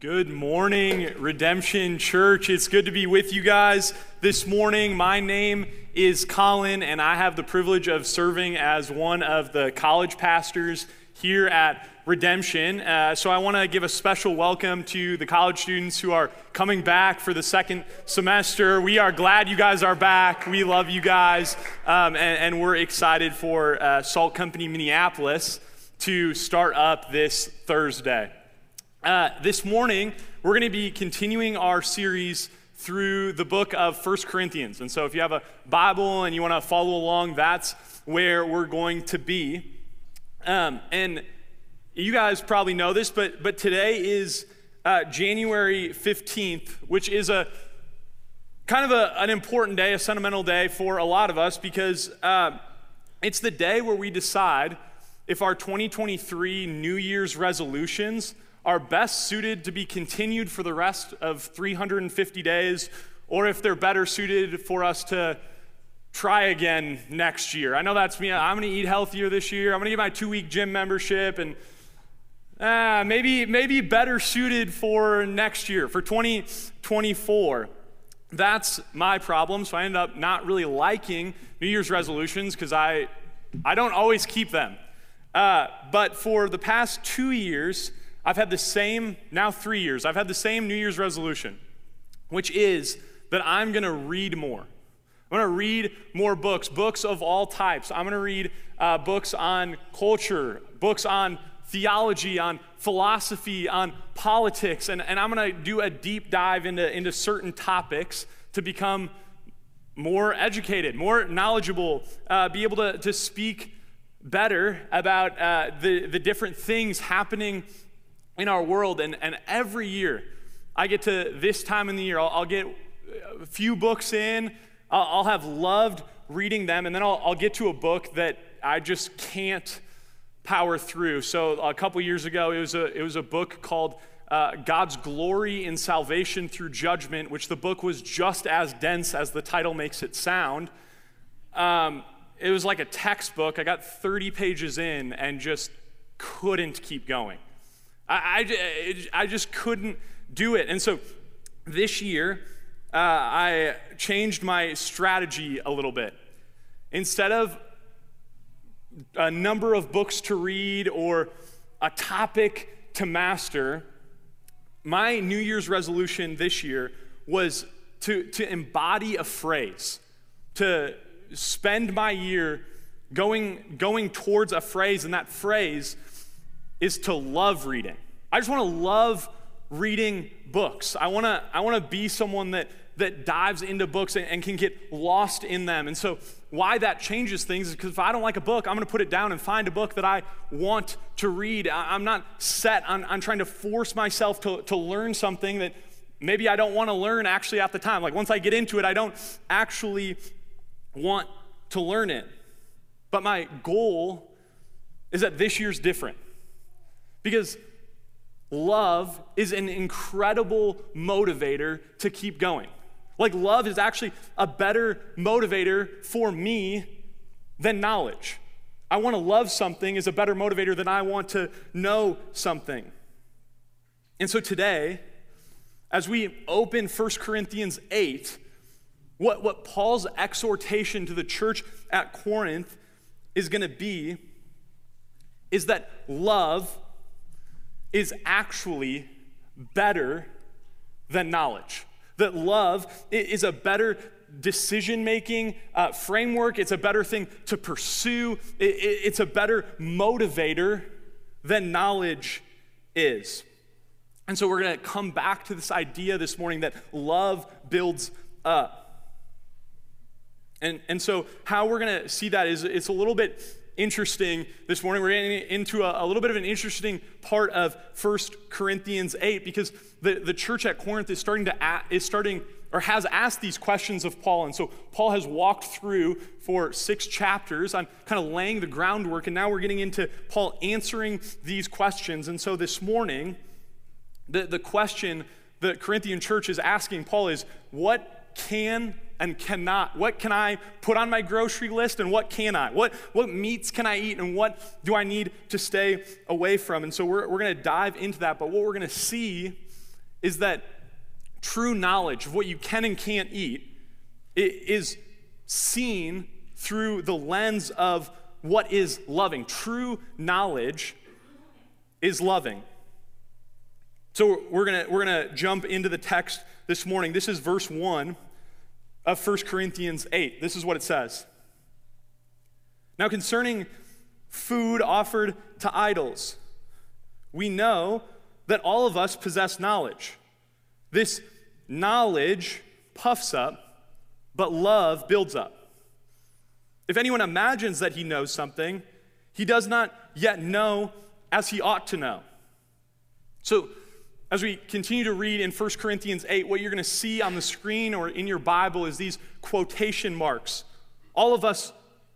Good morning, Redemption Church. It's good to be with you guys this morning. My name is Colin, and I have the privilege of serving as one of the college pastors here at Redemption. Uh, so I want to give a special welcome to the college students who are coming back for the second semester. We are glad you guys are back. We love you guys, um, and, and, we're excited for uh, Salt Company Minneapolis to start up this Thursday. Uh, this morning, we're going to be continuing our series through the book of First Corinthians. And so, if you have a Bible and you want to follow along, that's where we're going to be. Um, and you guys probably know this, but, but today is uh, January 15th, which is a kind of a, an important day, a sentimental day for a lot of us because uh, it's the day where we decide if our 2023 New Year's resolutions are best suited to be continued for the rest of 350 days, or if they're better suited for us to try again next year. I know that's me. I'm going to eat healthier this year. I'm going to get my two week gym membership and uh, maybe, maybe better suited for next year, for 2024. That's my problem. So I end up not really liking New Year's resolutions because I, I don't always keep them. Uh, but for the past two years, I've had the same, now three years, I've had the same New Year's resolution, which is that I'm going to read more. I'm going to read more books, books of all types. I'm going to read uh, books on culture, books on theology, on philosophy, on politics, and, and I'm going to do a deep dive into, into certain topics to become more educated, more knowledgeable, uh, be able to, to speak better about uh, the, the different things happening in our world. And, and every year, I get to this time in the year, I'll, I'll get a few books in, I'll, I'll, have loved reading them, and then I'll, I'll get to a book that I just can't power through. So a couple years ago, it was a, it was a book called uh, God's Glory in Salvation Through Judgment, which the book was just as dense as the title makes it sound. Um, it was like a textbook. I got 30 pages in and just couldn't keep going. I, I, I just couldn't do it. And so this year, uh, I changed my strategy a little bit. Instead of a number of books to read or a topic to master, my New Year's resolution this year was to, to embody a phrase, to spend my year going, going towards a phrase, and that phrase is to love reading. I just want to love reading books. I want to I want to be someone that that dives into books and, and, can get lost in them. And so why that changes things is because if I don't like a book, I'm going to put it down and find a book that I want to read. I, am not set on, on trying to force myself to, to learn something that maybe I don't want to learn actually at the time. Like once I get into it, I don't actually want to learn it. But my goal is that this year's different. Because love is an incredible motivator to keep going. Like, love is actually a better motivator for me than knowledge. I want to love something is a better motivator than I want to know something. And so today, as we open 1 Corinthians 8, what, what Paul's exhortation to the church at Corinth is going to be is that love is actually better than knowledge. That love is a better decision making uh, framework, it's a better thing to pursue, it, it, it's a better motivator than knowledge is. And so we're going to come back to this idea this morning that love builds up. And, and so, how we're going to see that is it's a little bit interesting this morning. We're getting into a, a, little bit of an interesting part of First Corinthians 8 because the, the church at Corinth is starting to is starting or has asked these questions of Paul. And so Paul has walked through for six chapters on kind of laying the groundwork, and now we're getting into Paul answering these questions. And so this morning, the, the question the Corinthian church is asking Paul is what can and cannot. What can I put on my grocery list and what can I? What, what meats can I eat and what do I need to stay away from? And so we're, we're going to dive into that. But what we're going to see is that true knowledge of what you can and can't eat is seen through the lens of what is loving. True knowledge is loving. So we're going to we're going to jump into the text this morning. This is verse 1 of 1 Corinthians 8. This is what it says. Now concerning food offered to idols, we know that all of us possess knowledge. This knowledge puffs up, but love builds up. If anyone imagines that he knows something, he does not yet know as he ought to know. So, as we continue to read in 1 Corinthians 8, what you're going to see on the screen or in your Bible is these quotation marks. All of us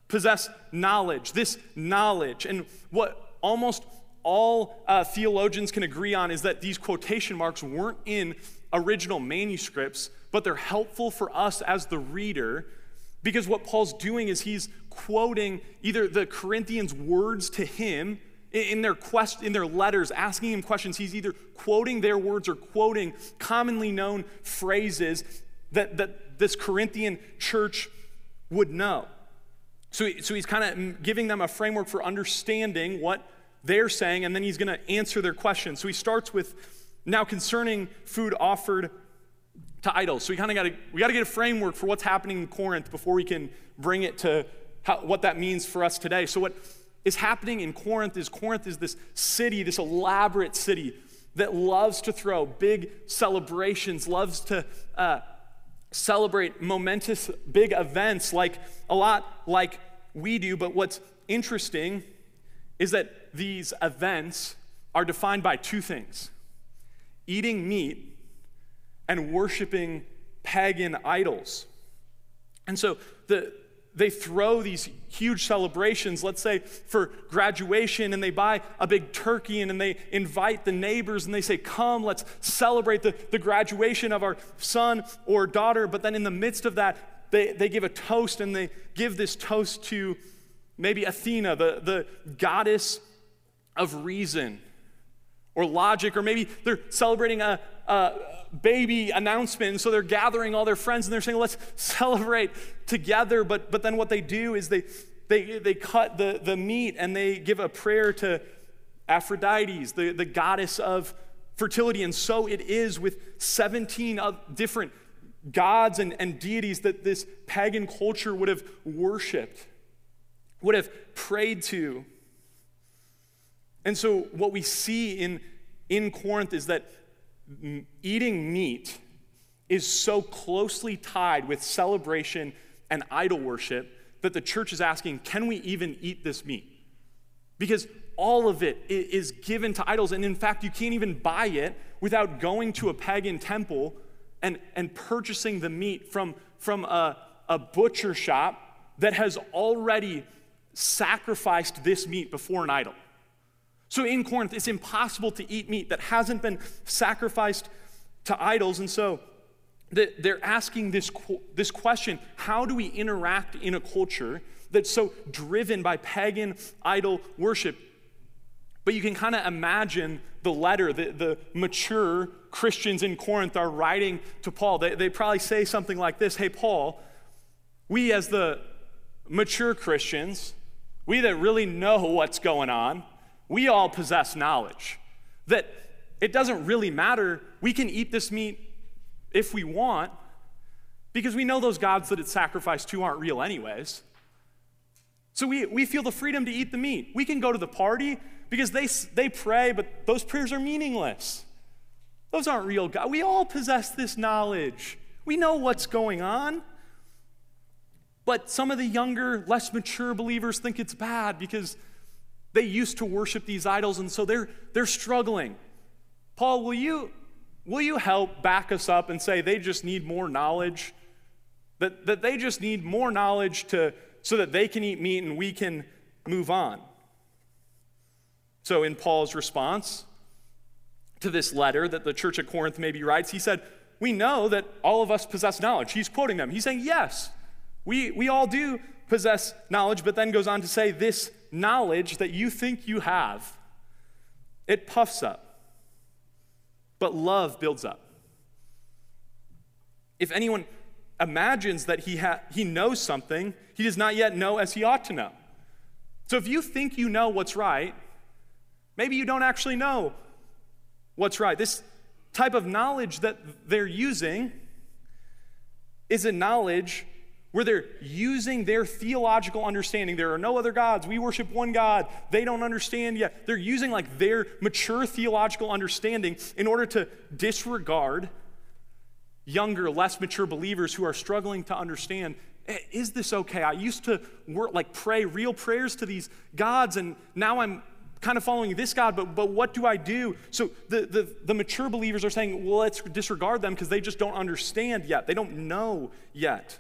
possess knowledge, this knowledge. And what almost all uh, theologians can agree on is that these quotation marks weren't in original manuscripts, but they're helpful for us as the reader because what Paul's doing is he's quoting either the Corinthians' words to him in their quest in their letters asking him questions he's either quoting their words or quoting commonly known phrases that, that this corinthian church would know so, so he's kind of giving them a framework for understanding what they're saying and then he's going to answer their questions so he starts with now concerning food offered to idols. So we kind of got to we got to get a framework for what's happening in Corinth before we can bring it to how, what that means for us today. So what is happening in Corinth is Corinth is this city, this elaborate city that loves to throw big celebrations, loves to uh, celebrate momentous big events like a lot like we do. But what's interesting is that these events are defined by two things eating meat and worshiping pagan idols. And so the, they throw these huge celebrations, let's say for graduation, and they buy a big turkey and, and they invite the neighbors and they say, Come, let's celebrate the, the graduation of our son or daughter. But then in the midst of that, they, they give a toast and they give this toast to maybe Athena, the, the goddess of reason or logic, or maybe they're celebrating a, a baby announcement. And so they're gathering all their friends and they're saying, let's celebrate together. But, but then what they do is they, they, they cut the, the meat and they give a prayer to Aphrodite, the, the goddess of fertility. And so it is with 17 different gods and, and deities that this pagan culture would have worshiped, would have prayed to. And so what we see in, in Corinth is that eating meat is so closely tied with celebration and idol worship that the church is asking, can we even eat this meat? Because all of it is given to idols. And in fact, you can't even buy it without going to a pagan temple and, and purchasing the meat from, from a, a butcher shop that has already sacrificed this meat before an idol. So in Corinth, it's impossible to eat meat that hasn't been sacrificed to idols. And so they're asking this, this question how do we interact in a culture that's so driven by pagan idol worship? But you can kind of imagine the letter that the mature Christians in Corinth are writing to Paul. They, they probably say something like this Hey, Paul, we as the mature Christians, we that really know what's going on, we all possess knowledge that it doesn't really matter. We can eat this meat if we want because we know those gods that it's sacrificed to aren't real, anyways. So we, we feel the freedom to eat the meat. We can go to the party because they, they pray, but those prayers are meaningless. Those aren't real God. We all possess this knowledge. We know what's going on. But some of the younger, less mature believers think it's bad because they used to worship these idols, and so they're, they're struggling. Paul, will you, will you help back us up and say they just need more knowledge? That, that they just need more knowledge to, so that they can eat meat and we can move on. So, in Paul's response to this letter that the church at Corinth maybe writes, he said, We know that all of us possess knowledge. He's quoting them. He's saying, Yes, we, we all do possess knowledge, but then goes on to say, This knowledge that you think you have, it puffs up. But love builds up. If anyone imagines that he, ha- he knows something, he does not yet know as he ought to know. So if you think you know what's right, maybe you don't actually know what's right. This type of knowledge that they're using is a knowledge where they're using their theological understanding. There are no other gods. We worship one God. They don't understand yet. They're using like their mature theological understanding in order to disregard younger, less mature believers who are struggling to understand eh, is this okay? I used to work like pray real prayers to these gods and now I'm kind of following this God, but, but what do I do? So the, the, the mature believers are saying, well, let's disregard them because they just don't understand yet. They don't know yet.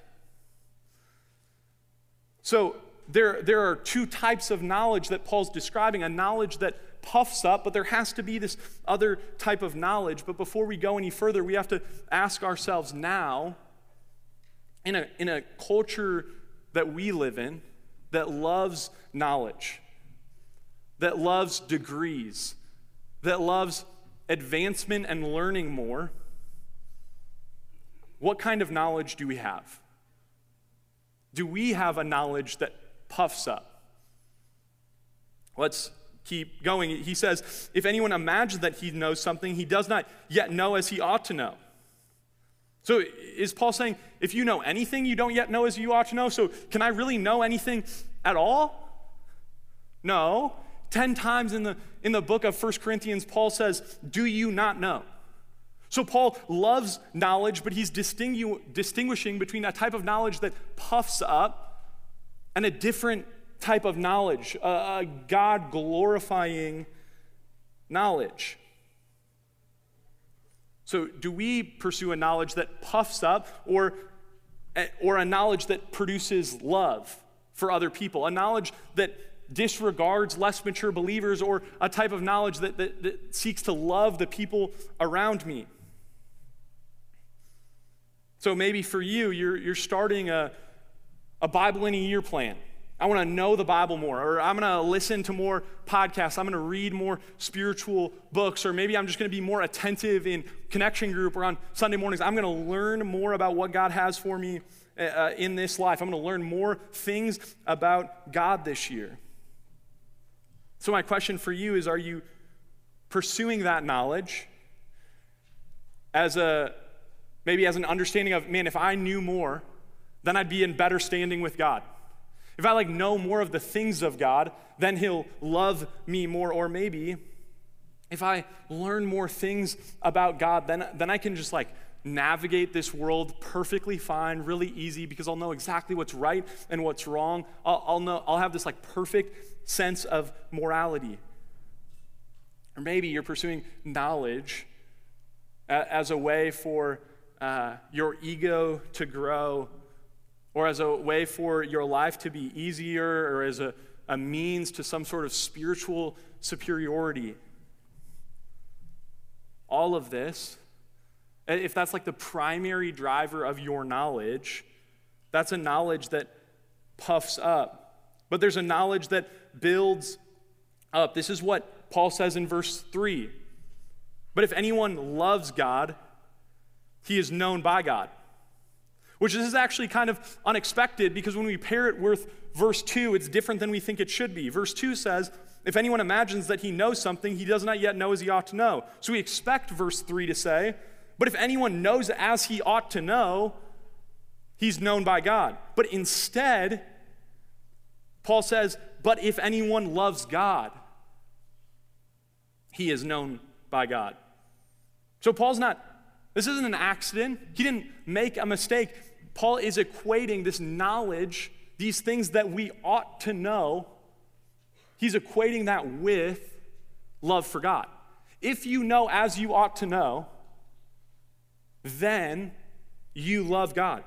So there, there are two types of knowledge that Paul's describing a knowledge that puffs up, but there has to be this other type of knowledge. But before we go any further, we have to ask ourselves now, in a, in a culture that we live in, that loves knowledge, that loves degrees, that loves advancement and learning more, what kind of knowledge do we have? Do we have a knowledge that puffs up? Let's keep going. He says, If anyone imagines that he knows something, he does not yet know as he ought to know. So is Paul saying, if you know anything, you don't yet know as you ought to know? So can I really know anything at all? No. Ten times in the, in the book of 1 Corinthians, Paul says, Do you not know? So Paul loves knowledge, but he's distingu- distinguishing between a type of knowledge that puffs up and a different type of knowledge, a, God glorifying knowledge. So, do we pursue a knowledge that puffs up or, or a knowledge that produces love for other people? A knowledge that disregards less mature believers or a type of knowledge that, that, that seeks to love the people around me? So maybe for you, you're, you're starting a, a Bible in a year plan. I want to know the Bible more, or I'm going to listen to more podcasts. I'm going to read more spiritual books, or maybe I'm just going to be more attentive in connection group or on Sunday mornings. I'm going to learn more about what God has for me uh, uh in this life. I'm going to learn more things about God this year. So, my question for you is Are you pursuing that knowledge as a Maybe as an understanding of, man, if I knew more, then I'd be in better standing with God. If I like know more of the things of God, then he'll love me more. Or maybe if I learn more things about God, then, then I can just like navigate this world perfectly fine, really easy, because I'll know exactly what's right and what's wrong. I'll, I'll know, I'll have this like perfect sense of morality. Or maybe you're pursuing knowledge as a way for uh, your ego to grow, or as a way for your life to be easier, or as a, a means to some sort of spiritual superiority. All of this, if that's like the primary driver of your knowledge, that's a knowledge that puffs up. But there's a knowledge that builds up. This is what Paul says in verse 3. But if anyone loves God, he is known by God. Which is actually kind of unexpected because when we pair it with verse 2, it's different than we think it should be. Verse 2 says, If anyone imagines that he knows something, he does not yet know as he ought to know. So we expect verse 3 to say, But if anyone knows as he ought to know, he's known by God. But instead, Paul says, But if anyone loves God, he is known by God. So Paul's not this isn't an accident. He didn't make a mistake. Paul is equating this knowledge, these things that we ought to know, he's equating that with love for God. If you know as you ought to know, then you love God.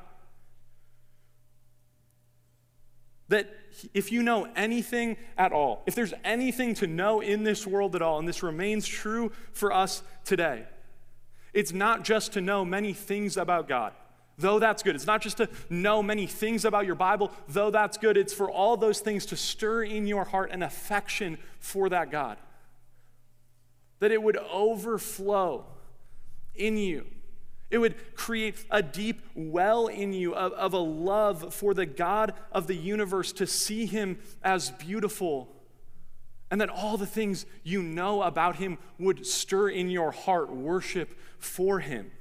That if you know anything at all, if there's anything to know in this world at all, and this remains true for us today, it's not just to know many things about God, though that's good. It's not just to know many things about your Bible, though that's good. It's for all those things to stir in your heart an affection for that God. That it would overflow in you. It would create a deep well in you of, of, a love for the God of the universe to see him as beautiful. And that all the things you know about him would stir in your heart worship for him.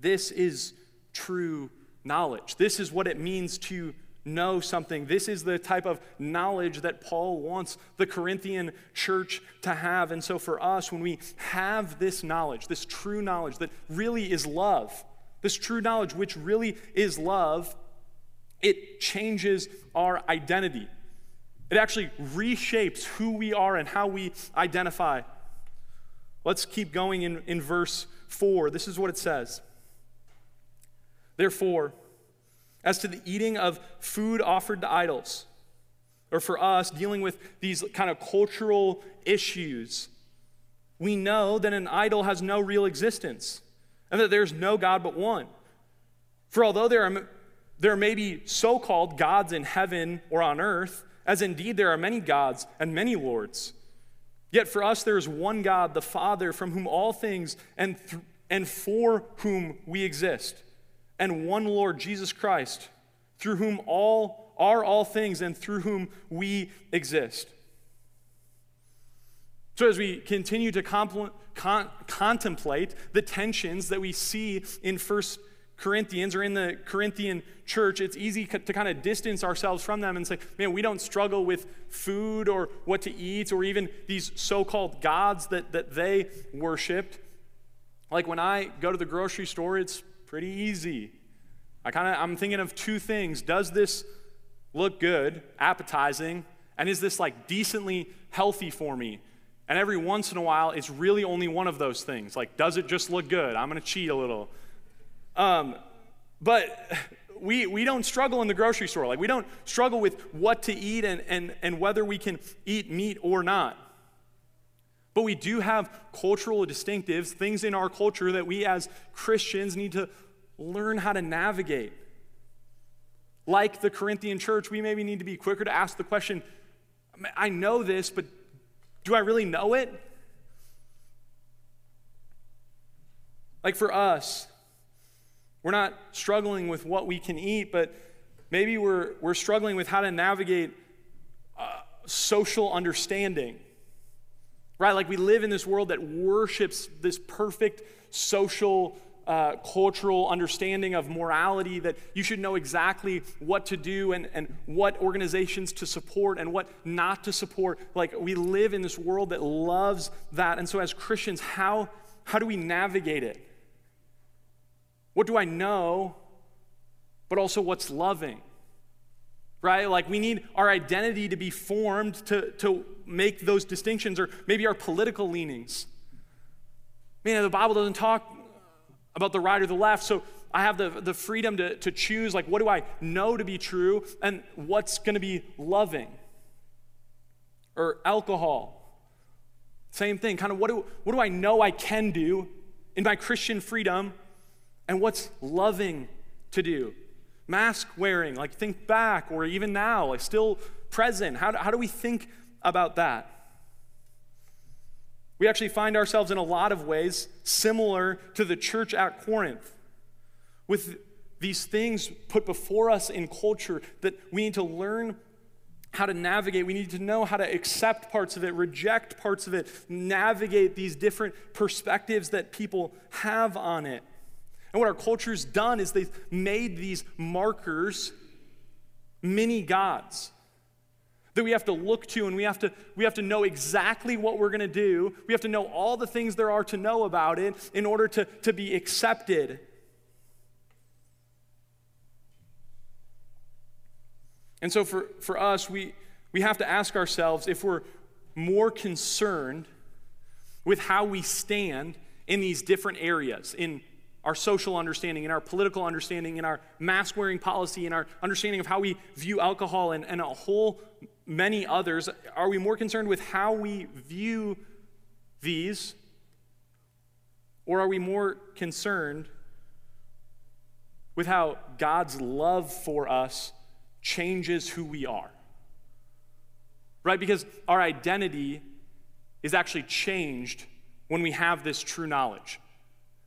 This is true knowledge. This is what it means to know something. This is the type of knowledge that Paul wants the Corinthian church to have. And so, for us, when we have this knowledge, this true knowledge that really is love, this true knowledge which really is love, it changes our identity. It actually reshapes who we are and how we identify. Let's keep going in, in verse 4. This is what it says. Therefore, as to the eating of food offered to idols, or for us dealing with these kind of cultural issues, we know that an idol has no real existence and that there's no God but one. For although there are, there may be so called gods in heaven or on earth, as indeed there are many gods and many lords, yet for us there is one God, the Father, from whom all things and, th- and for whom we exist and one Lord, Jesus Christ, through whom all are all things and through whom we exist. So, as we continue to con- contemplate the tensions that we see in First Corinthians or in the Corinthian church, it's easy to kind of distance ourselves from them and say, man, we don't struggle with food or what to eat or even these so called gods that, that they worshiped. Like when I go to the grocery store, it's pretty easy. I kind of I'm thinking of two things. Does this look good, appetizing, and is this like decently healthy for me? And every once in a while, it's really only one of those things. Like, does it just look good? I'm going to cheat a little. Um, but we, we don't struggle in the grocery store. Like, we don't struggle with what to eat and, and, and whether we can eat meat or not. But we do have cultural distinctives, things in our culture that we as Christians need to learn how to navigate. Like the Corinthian church, we maybe need to be quicker to ask the question I know this, but do I really know it? Like for us, we're not struggling with what we can eat, but maybe we're, we're struggling with how to navigate uh, social understanding right? Like we live in this world that worships this perfect social, uh, cultural understanding of morality that you should know exactly what to do and, and what organizations to support and what not to support. Like we live in this world that loves that. And so, as Christians, how, how do we navigate it? What do I know, but also what's loving? right? Like we need our identity to be formed to, to make those distinctions, or maybe our political leanings. Man, the Bible doesn't talk about the right or the left, so I have the, the freedom to, to choose, like, what do I know to be true and what's going to be loving? Or alcohol. Same thing. Kind of what do, what do I know I can do in my Christian freedom and what's loving to do? Mask wearing, like think back, or even now, like still present. How do, how do we think about that? We actually find ourselves in a lot of ways similar to the church at Corinth, with these things put before us in culture that we need to learn how to navigate. We need to know how to accept parts of it, reject parts of it, navigate these different perspectives that people have on it. And what our culture's done is they've made these markers mini gods that we have to look to and we have to, we have to know exactly what we're going to do. We have to know all the things there are to know about it in order to, to be accepted. And so for, for us, we, we have to ask ourselves if we're more concerned with how we stand in these different areas, in our social understanding, in our political understanding, in our mask wearing policy, in our understanding of how we view alcohol, and, and a whole many others. Are we more concerned with how we view these, or are we more concerned with how God's love for us changes who we are? Right? Because our identity is actually changed when we have this true knowledge.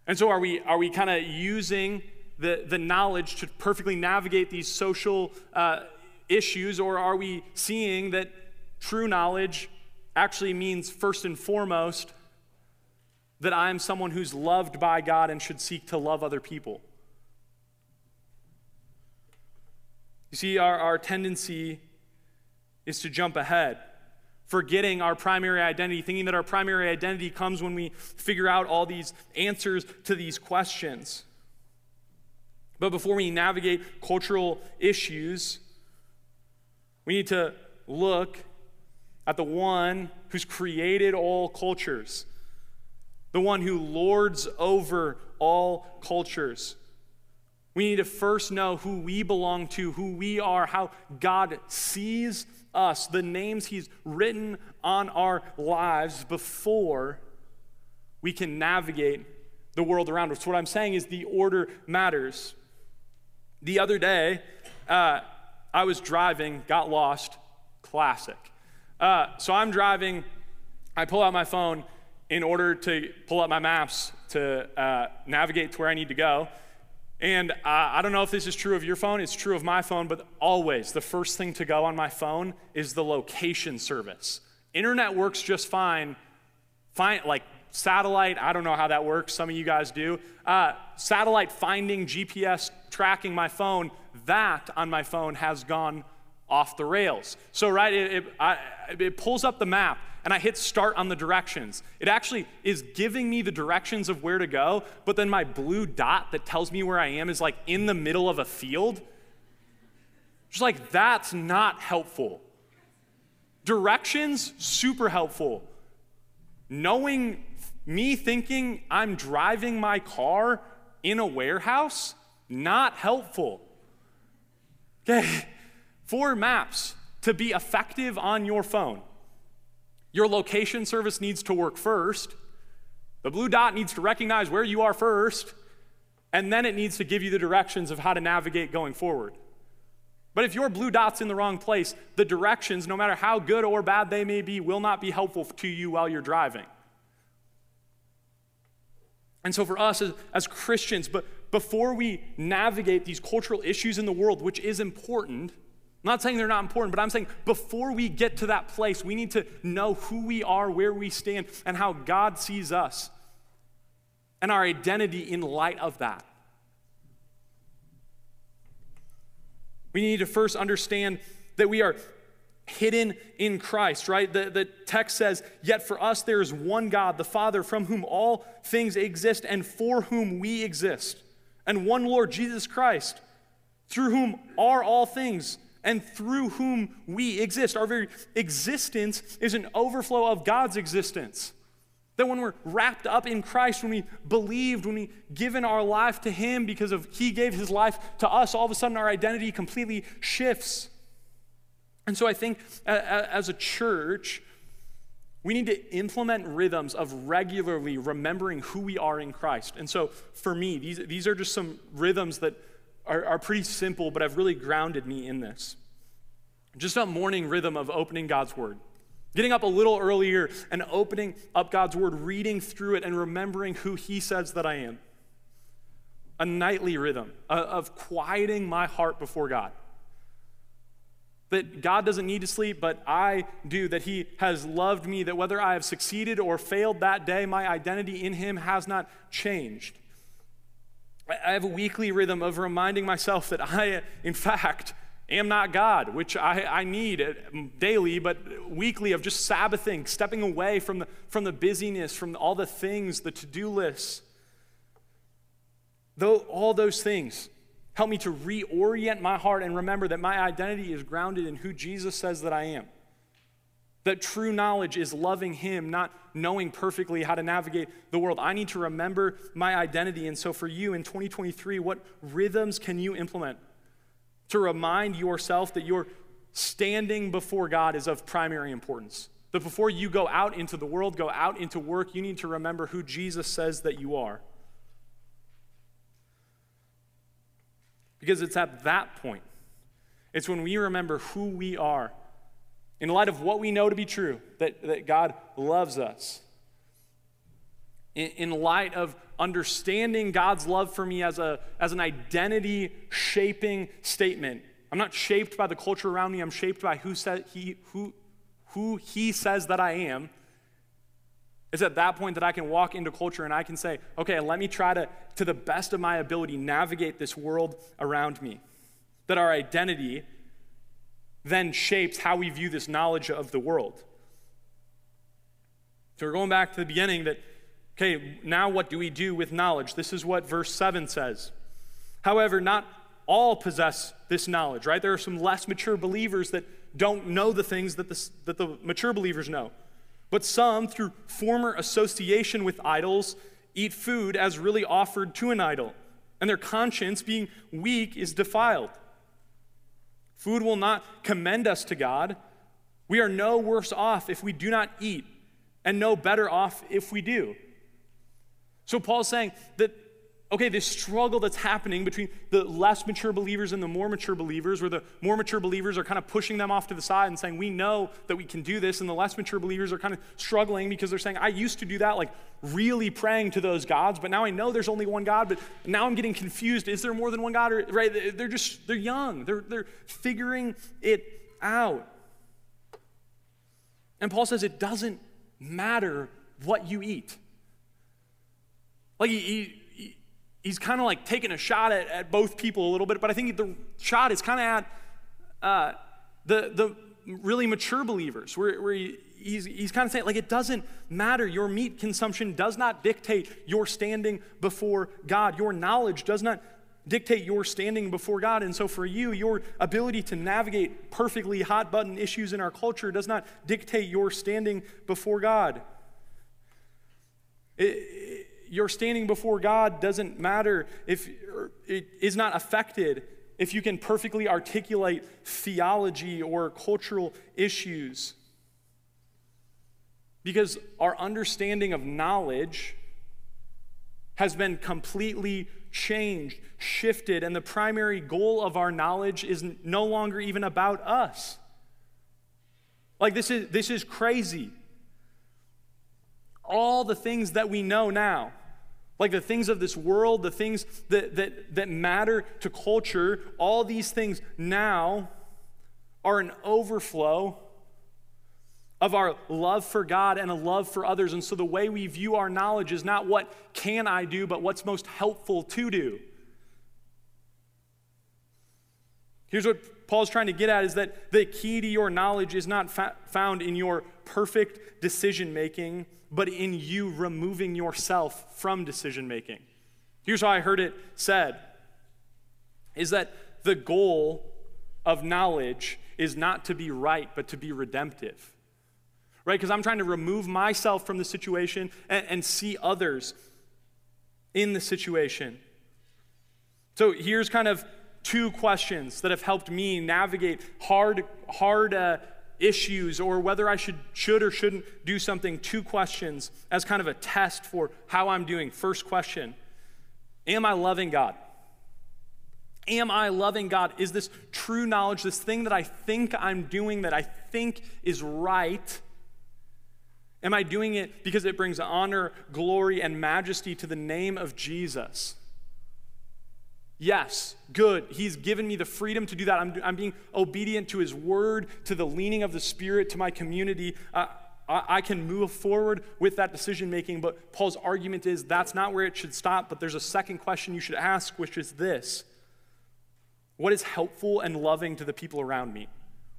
And so, are we, are we kind of using the, the knowledge to perfectly navigate these social uh, issues, or are we seeing that true knowledge actually means, first and foremost, that I am someone who's loved by God and should seek to love other people? You see, our, our tendency is to jump ahead, forgetting our primary identity, thinking that our primary identity comes when we figure out all these answers to these questions. But before we navigate cultural issues, we need to look at the one who's created all cultures, the one who lords over all cultures. We need to first know who we belong to, who we are, how God sees us, the names He's written on our lives before we can navigate the world around us. What I'm saying is the order matters. The other day, uh, I was driving, got lost, classic. Uh, so I'm driving, I pull out my phone in order to pull up my maps to uh, navigate to where I need to go. And uh, I don't know if this is true of your phone, it's true of my phone, but always the first thing to go on my phone is the location service. Internet works just fine, fine like satellite, I don't know how that works, some of you guys do. Uh, satellite finding, GPS tracking my phone, that on my phone has gone off the rails. So, right, it, it, I, it, pulls up the map and I hit start on the directions. It actually is giving me the directions of where to go, but then my blue dot that tells me where I am is like in the middle of a field. Just like, that's not helpful. Directions, super helpful. Knowing me thinking I'm driving my car in a warehouse, not helpful. Okay, for maps to be effective on your phone, your location service needs to work first. The blue dot needs to recognize where you are first, and then it needs to give you the directions of how to navigate going forward. But if your blue dot's in the wrong place, the directions, no matter how good or bad they may be, will not be helpful to you while you're driving. And so, for us as, as Christians, but before we navigate these cultural issues in the world, which is important, I'm not saying they're not important, but I'm saying before we get to that place, we need to know who we are, where we stand, and how God sees us, and our identity in light of that. We need to first understand that we are hidden in Christ, right? The, the text says, Yet for us there is one God, the Father, from whom all things exist and for whom we exist, and one Lord, Jesus Christ, through whom are all things and through whom we exist. Our very existence is an overflow of God's existence. That when we're wrapped up in Christ, when we believed, when we given our life to Him because of He gave His life to us, all of a sudden our identity completely shifts. And so I think as a church, we need to implement rhythms of regularly remembering who we are in Christ. And so for me, these, these are just some rhythms that are, are pretty simple, but have really grounded me in this. Just a morning rhythm of opening God's Word. Getting up a little earlier and opening up God's Word, reading through it, and remembering who He says that I am. A nightly rhythm of quieting my heart before God that God doesn't need to sleep, but I do, that He has loved me, that whether I have succeeded or failed that day, my identity in Him has not changed. I have a weekly rhythm of reminding myself that I, in fact, am not God, which I, I need uh, daily, but weekly of just Sabbathing, stepping away from the, from the busyness, from all the things, the to do lists. Though all those things Help me to reorient my heart and remember that my identity is grounded in who Jesus says that I am. That true knowledge is loving Him, not knowing perfectly how to navigate the world. I need to remember my identity. And so, for you in 2023, what rhythms can you implement to remind yourself that your standing before God is of primary importance? That before you go out into the world, go out into work, you need to remember who Jesus says that you are. Because it's at that point, it's when we remember who we are, in light of what we know to be true, that, that God loves us, in, in light of understanding God's love for me as, a, as an identity shaping statement. I'm not shaped by the culture around me, I'm shaped by who, said he, who, who He says that I am. It's at that point that I can walk into culture and I can say, okay, let me try to, to the best of my ability, navigate this world around me. That our identity then shapes how we view this knowledge of the world. So we're going back to the beginning that, okay, now what do we do with knowledge? This is what verse 7 says. However, not all possess this knowledge, right? There are some less mature believers that don't know the things that the, that the mature believers know. But some, through former association with idols, eat food as really offered to an idol, and their conscience, being weak, is defiled. Food will not commend us to God. We are no worse off if we do not eat, and no better off if we do. So Paul's saying that okay, this struggle that's happening between the less mature believers and the more mature believers, where the more mature believers are kind of pushing them off to the side and saying, We know that we can do this, and the less mature believers are kind of struggling because they're saying, I used to do that, like really praying to those gods, but now I know there's only one God, but now I'm getting confused. Is there more than one God? Or, right? They're just, they're young, they're, they're figuring it out. And Paul says, It doesn't matter what you eat. Like, he, he he's kind of like taking a shot at, at both people a little bit, but I think the shot is kind of at uh, the, the really mature believers, where, where he, he's, he's kind of saying, like, it doesn't matter. Your meat consumption does not dictate your standing before God. Your knowledge does not dictate your standing before God. And so, for you, your ability to navigate perfectly hot button issues in our culture does not dictate your standing before God. It, your standing before God doesn't matter if it is not affected if you can perfectly articulate theology or cultural issues. Because our understanding of knowledge has been completely changed, shifted, and the primary goal of our knowledge is no longer even about us. Like, this is, this is crazy all the things that we know now, like the things of this world, the things that, that, that matter to culture, all these things now are an overflow of our love for God and a love for others. And so the way we view our knowledge is not what can I do, but what's most helpful to do. Here's what Paul's trying to get at is that the key to your knowledge is not fa- found in your perfect decision making, but in you removing yourself from decision making. Here's how I heard it said is that the goal of knowledge is not to be right, but to be redemptive. Right? Because I'm trying to remove myself from the situation and, and see others in the situation. So here's kind of two questions that have helped me navigate hard, hard uh, issues or whether I should, should or shouldn't do something, two questions as kind of a test for how I'm doing. First question Am I loving God? Am I loving God? Is this true knowledge, this thing that I think I'm doing that I think is right? Am I doing it because it brings honor, glory, and majesty to the name of Jesus? Yes, good. He's given me the freedom to do that. I'm, I'm being obedient to His word, to the leaning of the Spirit, to my community. Uh, I, I can move forward with that decision making, but Paul's argument is that's not where it should stop. But there's a second question you should ask, which is this What is helpful and loving to the people around me?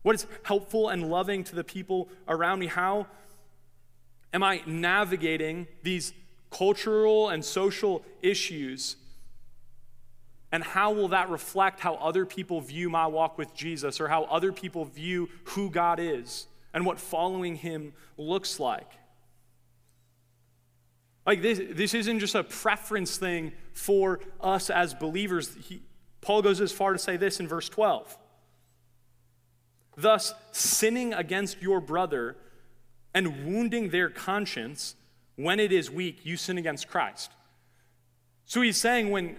What is helpful and loving to the people around me? How am I navigating these cultural and social issues? And how will that reflect how other people view my walk with Jesus or how other people view who God is and what following Him looks like? Like, this, this isn't just a preference thing for us as believers. He, Paul goes as far to say this in verse 12. Thus, sinning against your brother and wounding their conscience when it is weak, you sin against Christ. So he's saying when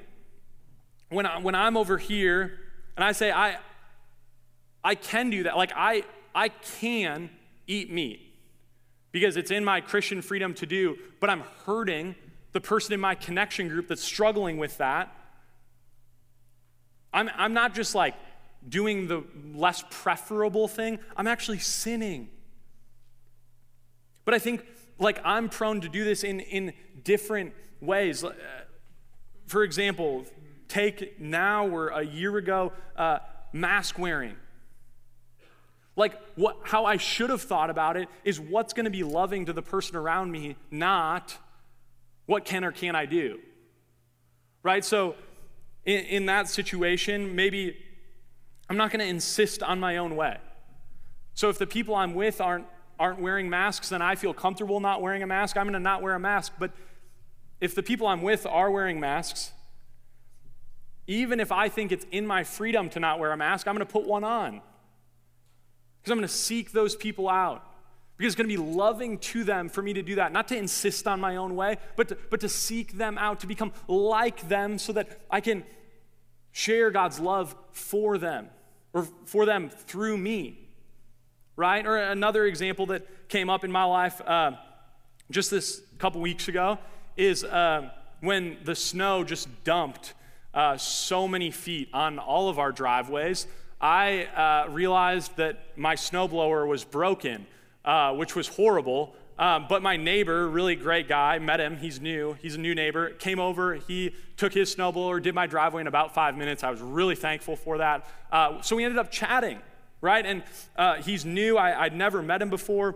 when, I, when I'm over here and I say, I, I can do that, like I, I can eat meat because it's in my Christian freedom to do, but I'm hurting the person in my connection group that's struggling with that, I'm, I'm not just like doing the less preferable thing, I'm actually sinning. But I think like I'm prone to do this in, in different ways. Uh, for example, take now or a year ago, uh, mask wearing. Like what, how I should have thought about it is what's going to be loving to the person around me, not what can or can't I do. Right? So in, in that situation, maybe I'm not going to insist on my own way. So if the people I'm with aren't aren't wearing masks then I feel comfortable not wearing a mask, I'm going to not wear a mask. But if the people I'm with are wearing masks, even if I think it's in my freedom to not wear a mask, I'm going to put one on. Because I'm going to seek those people out. Because it's going to be loving to them for me to do that, not to insist on my own way, but to, but to seek them out, to become like them so that I can share God's love for them or for them through me right? Or another example that came up in my life uh, just this couple weeks ago is uh, when the snow just dumped uh, so many feet on all of our driveways. I uh, realized that my snowblower was broken, uh, which was horrible. Um, but my neighbor, really great guy, met him. He's new. He's a new neighbor. Came over. He took his snowblower, did my driveway in about five minutes. I was really thankful for that. Uh, so we ended up chatting right? And uh, he's new. I, would never met him before.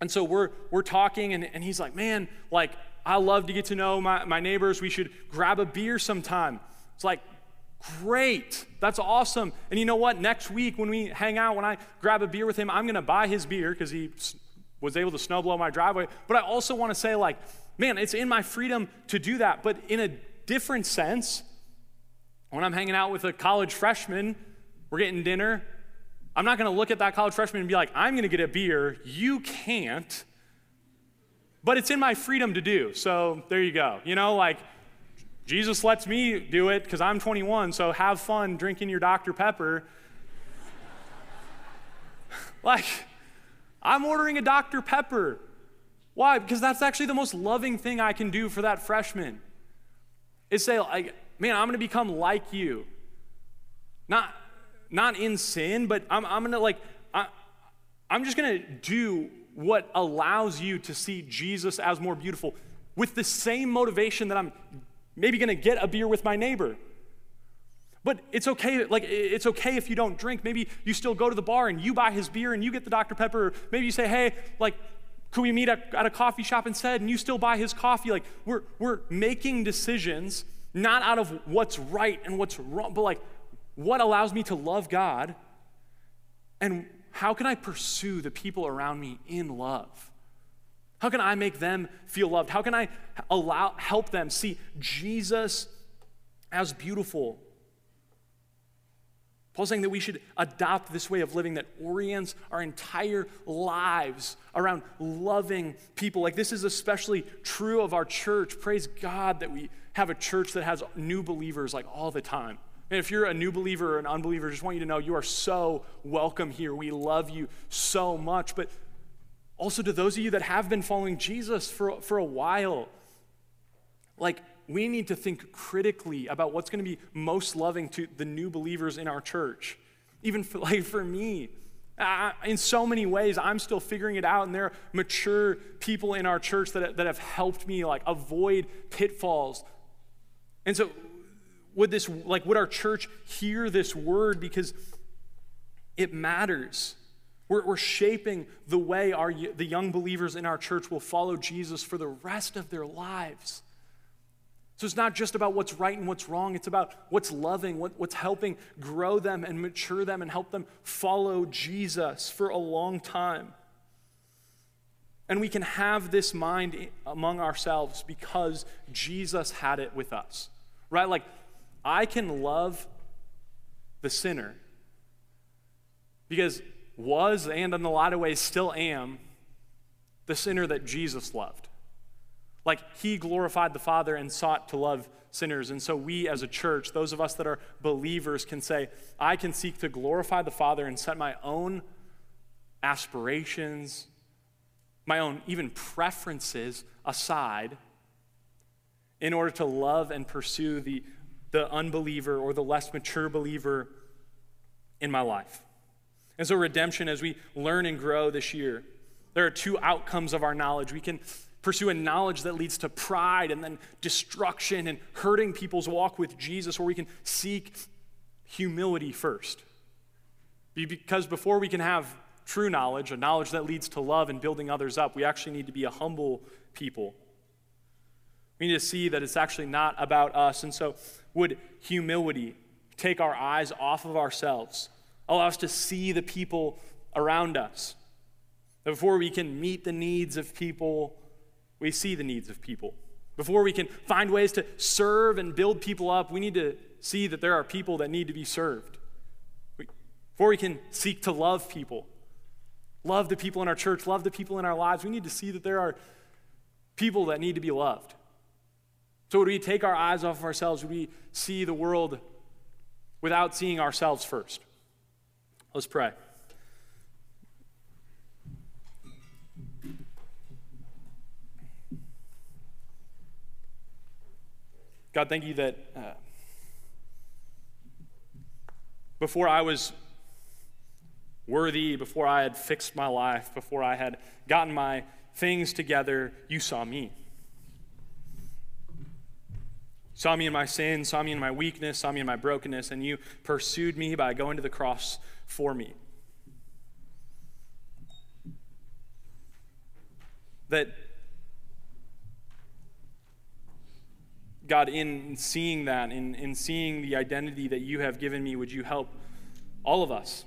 And so we're, we're talking, and, and he's like, man, like, I love to get to know my, my neighbors. We should grab a beer sometime. It's like, great. That's awesome. And you know what? Next week, when we hang out, when I grab a beer with him, I'm going to buy his beer because he was able to snowblow my driveway. But I also want to say, like, man, it's in my freedom to do that. But in a different sense, when I'm hanging out with a college freshman, we're getting dinner, I'm not going to look at that college freshman and be like, I'm going to get a beer. You can't. But it's in my freedom to do. So there you go. You know, like, Jesus lets me do it because I'm 21, so have fun drinking your Dr. Pepper. like, I'm ordering a Dr. Pepper. Why? Because that's actually the most loving thing I can do for that freshman. Is say, like, man, I'm to become like you. Not, not in sin, but I'm, I'm gonna like, I, I'm just gonna do what allows you to see Jesus as more beautiful with the same motivation that I'm maybe gonna get a beer with my neighbor. But it's okay, like it's okay if you don't drink. Maybe you still go to the bar and you buy his beer and you get the Dr. Pepper. maybe you say, hey, like, could we meet at, a coffee shop instead? And you still buy his coffee. Like we're we're making decisions not out of what's right and what's wrong, but like what allows me to love God, and how can I pursue the people around me in love? How can I make them feel loved? How can I allow help them see Jesus as beautiful? Paul's saying that we should adopt this way of living that orients our entire lives around loving people. Like this is especially true of our church. Praise God that we have a church that has new believers like all the time. And if you're a new believer or an unbeliever, I just want you to know you are so welcome here. We love you so much. But also to those of you that have been following Jesus for, for a while, like we need to think critically about what's going to be most loving to the new believers in our church. Even for, like for me, uh, in so many ways, I'm still figuring it out, and there are mature people in our church that, that have helped me like avoid pitfalls. And so would this like would our church hear this word because it matters we're, we're shaping the way our the young believers in our church will follow jesus for the rest of their lives. So it's not just about what's right and what's wrong. It's about what's loving what, what's helping grow them and mature them and help them follow jesus for a long time. And we can have this mind among ourselves because jesus had it with us right? Like I can love the sinner because was and in a lot of ways still am the sinner that Jesus loved. Like he glorified the Father and sought to love sinners. And so we as a church, those of us that are believers, can say, I can seek to glorify the Father and set my own aspirations, my own even preferences aside in order to love and pursue the, the unbeliever or the less mature believer in my life. And so, redemption, as we learn and grow this year, there are two outcomes of our knowledge. We can pursue a knowledge that leads to pride and then destruction and hurting people's walk with Jesus, or we can seek humility first. Because before we can have true knowledge, a knowledge that leads to love and building others up, we actually need to be a humble people. We need to see that it's actually not about us. And so, would humility take our eyes off of ourselves, allow us to see the people around us? Before we can meet the needs of people, we see the needs of people. Before we can find ways to serve and build people up, we need to see that there are people that need to be served. Before we can seek to love people, love the people in our church, love the people in our lives, we need to see that there are people that need to be loved. So, would we take our eyes off of ourselves? Would we see the world without seeing ourselves first? Let's pray. God, thank you that uh, before I was worthy, before I had fixed my life, before I had gotten my things together, you saw me. Saw me in my sin, saw me in my weakness, saw me in my brokenness, and you pursued me by going to the cross for me. That God, in seeing that, in, in seeing the identity that you have given me, would you help all of us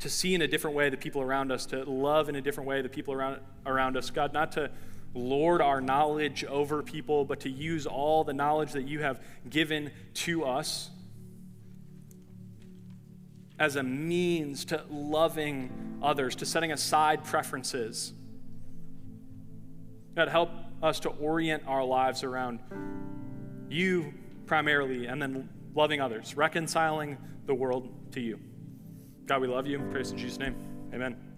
to see in a different way the people around us, to love in a different way the people around, around us? God, not to lord our knowledge over people, but to use all the knowledge that you have given to us as a means to loving others, to setting aside preferences. God, help us to orient our lives around you primarily, and then loving others, reconciling the world to you. God, we love you. Praise in Jesus' name. Amen.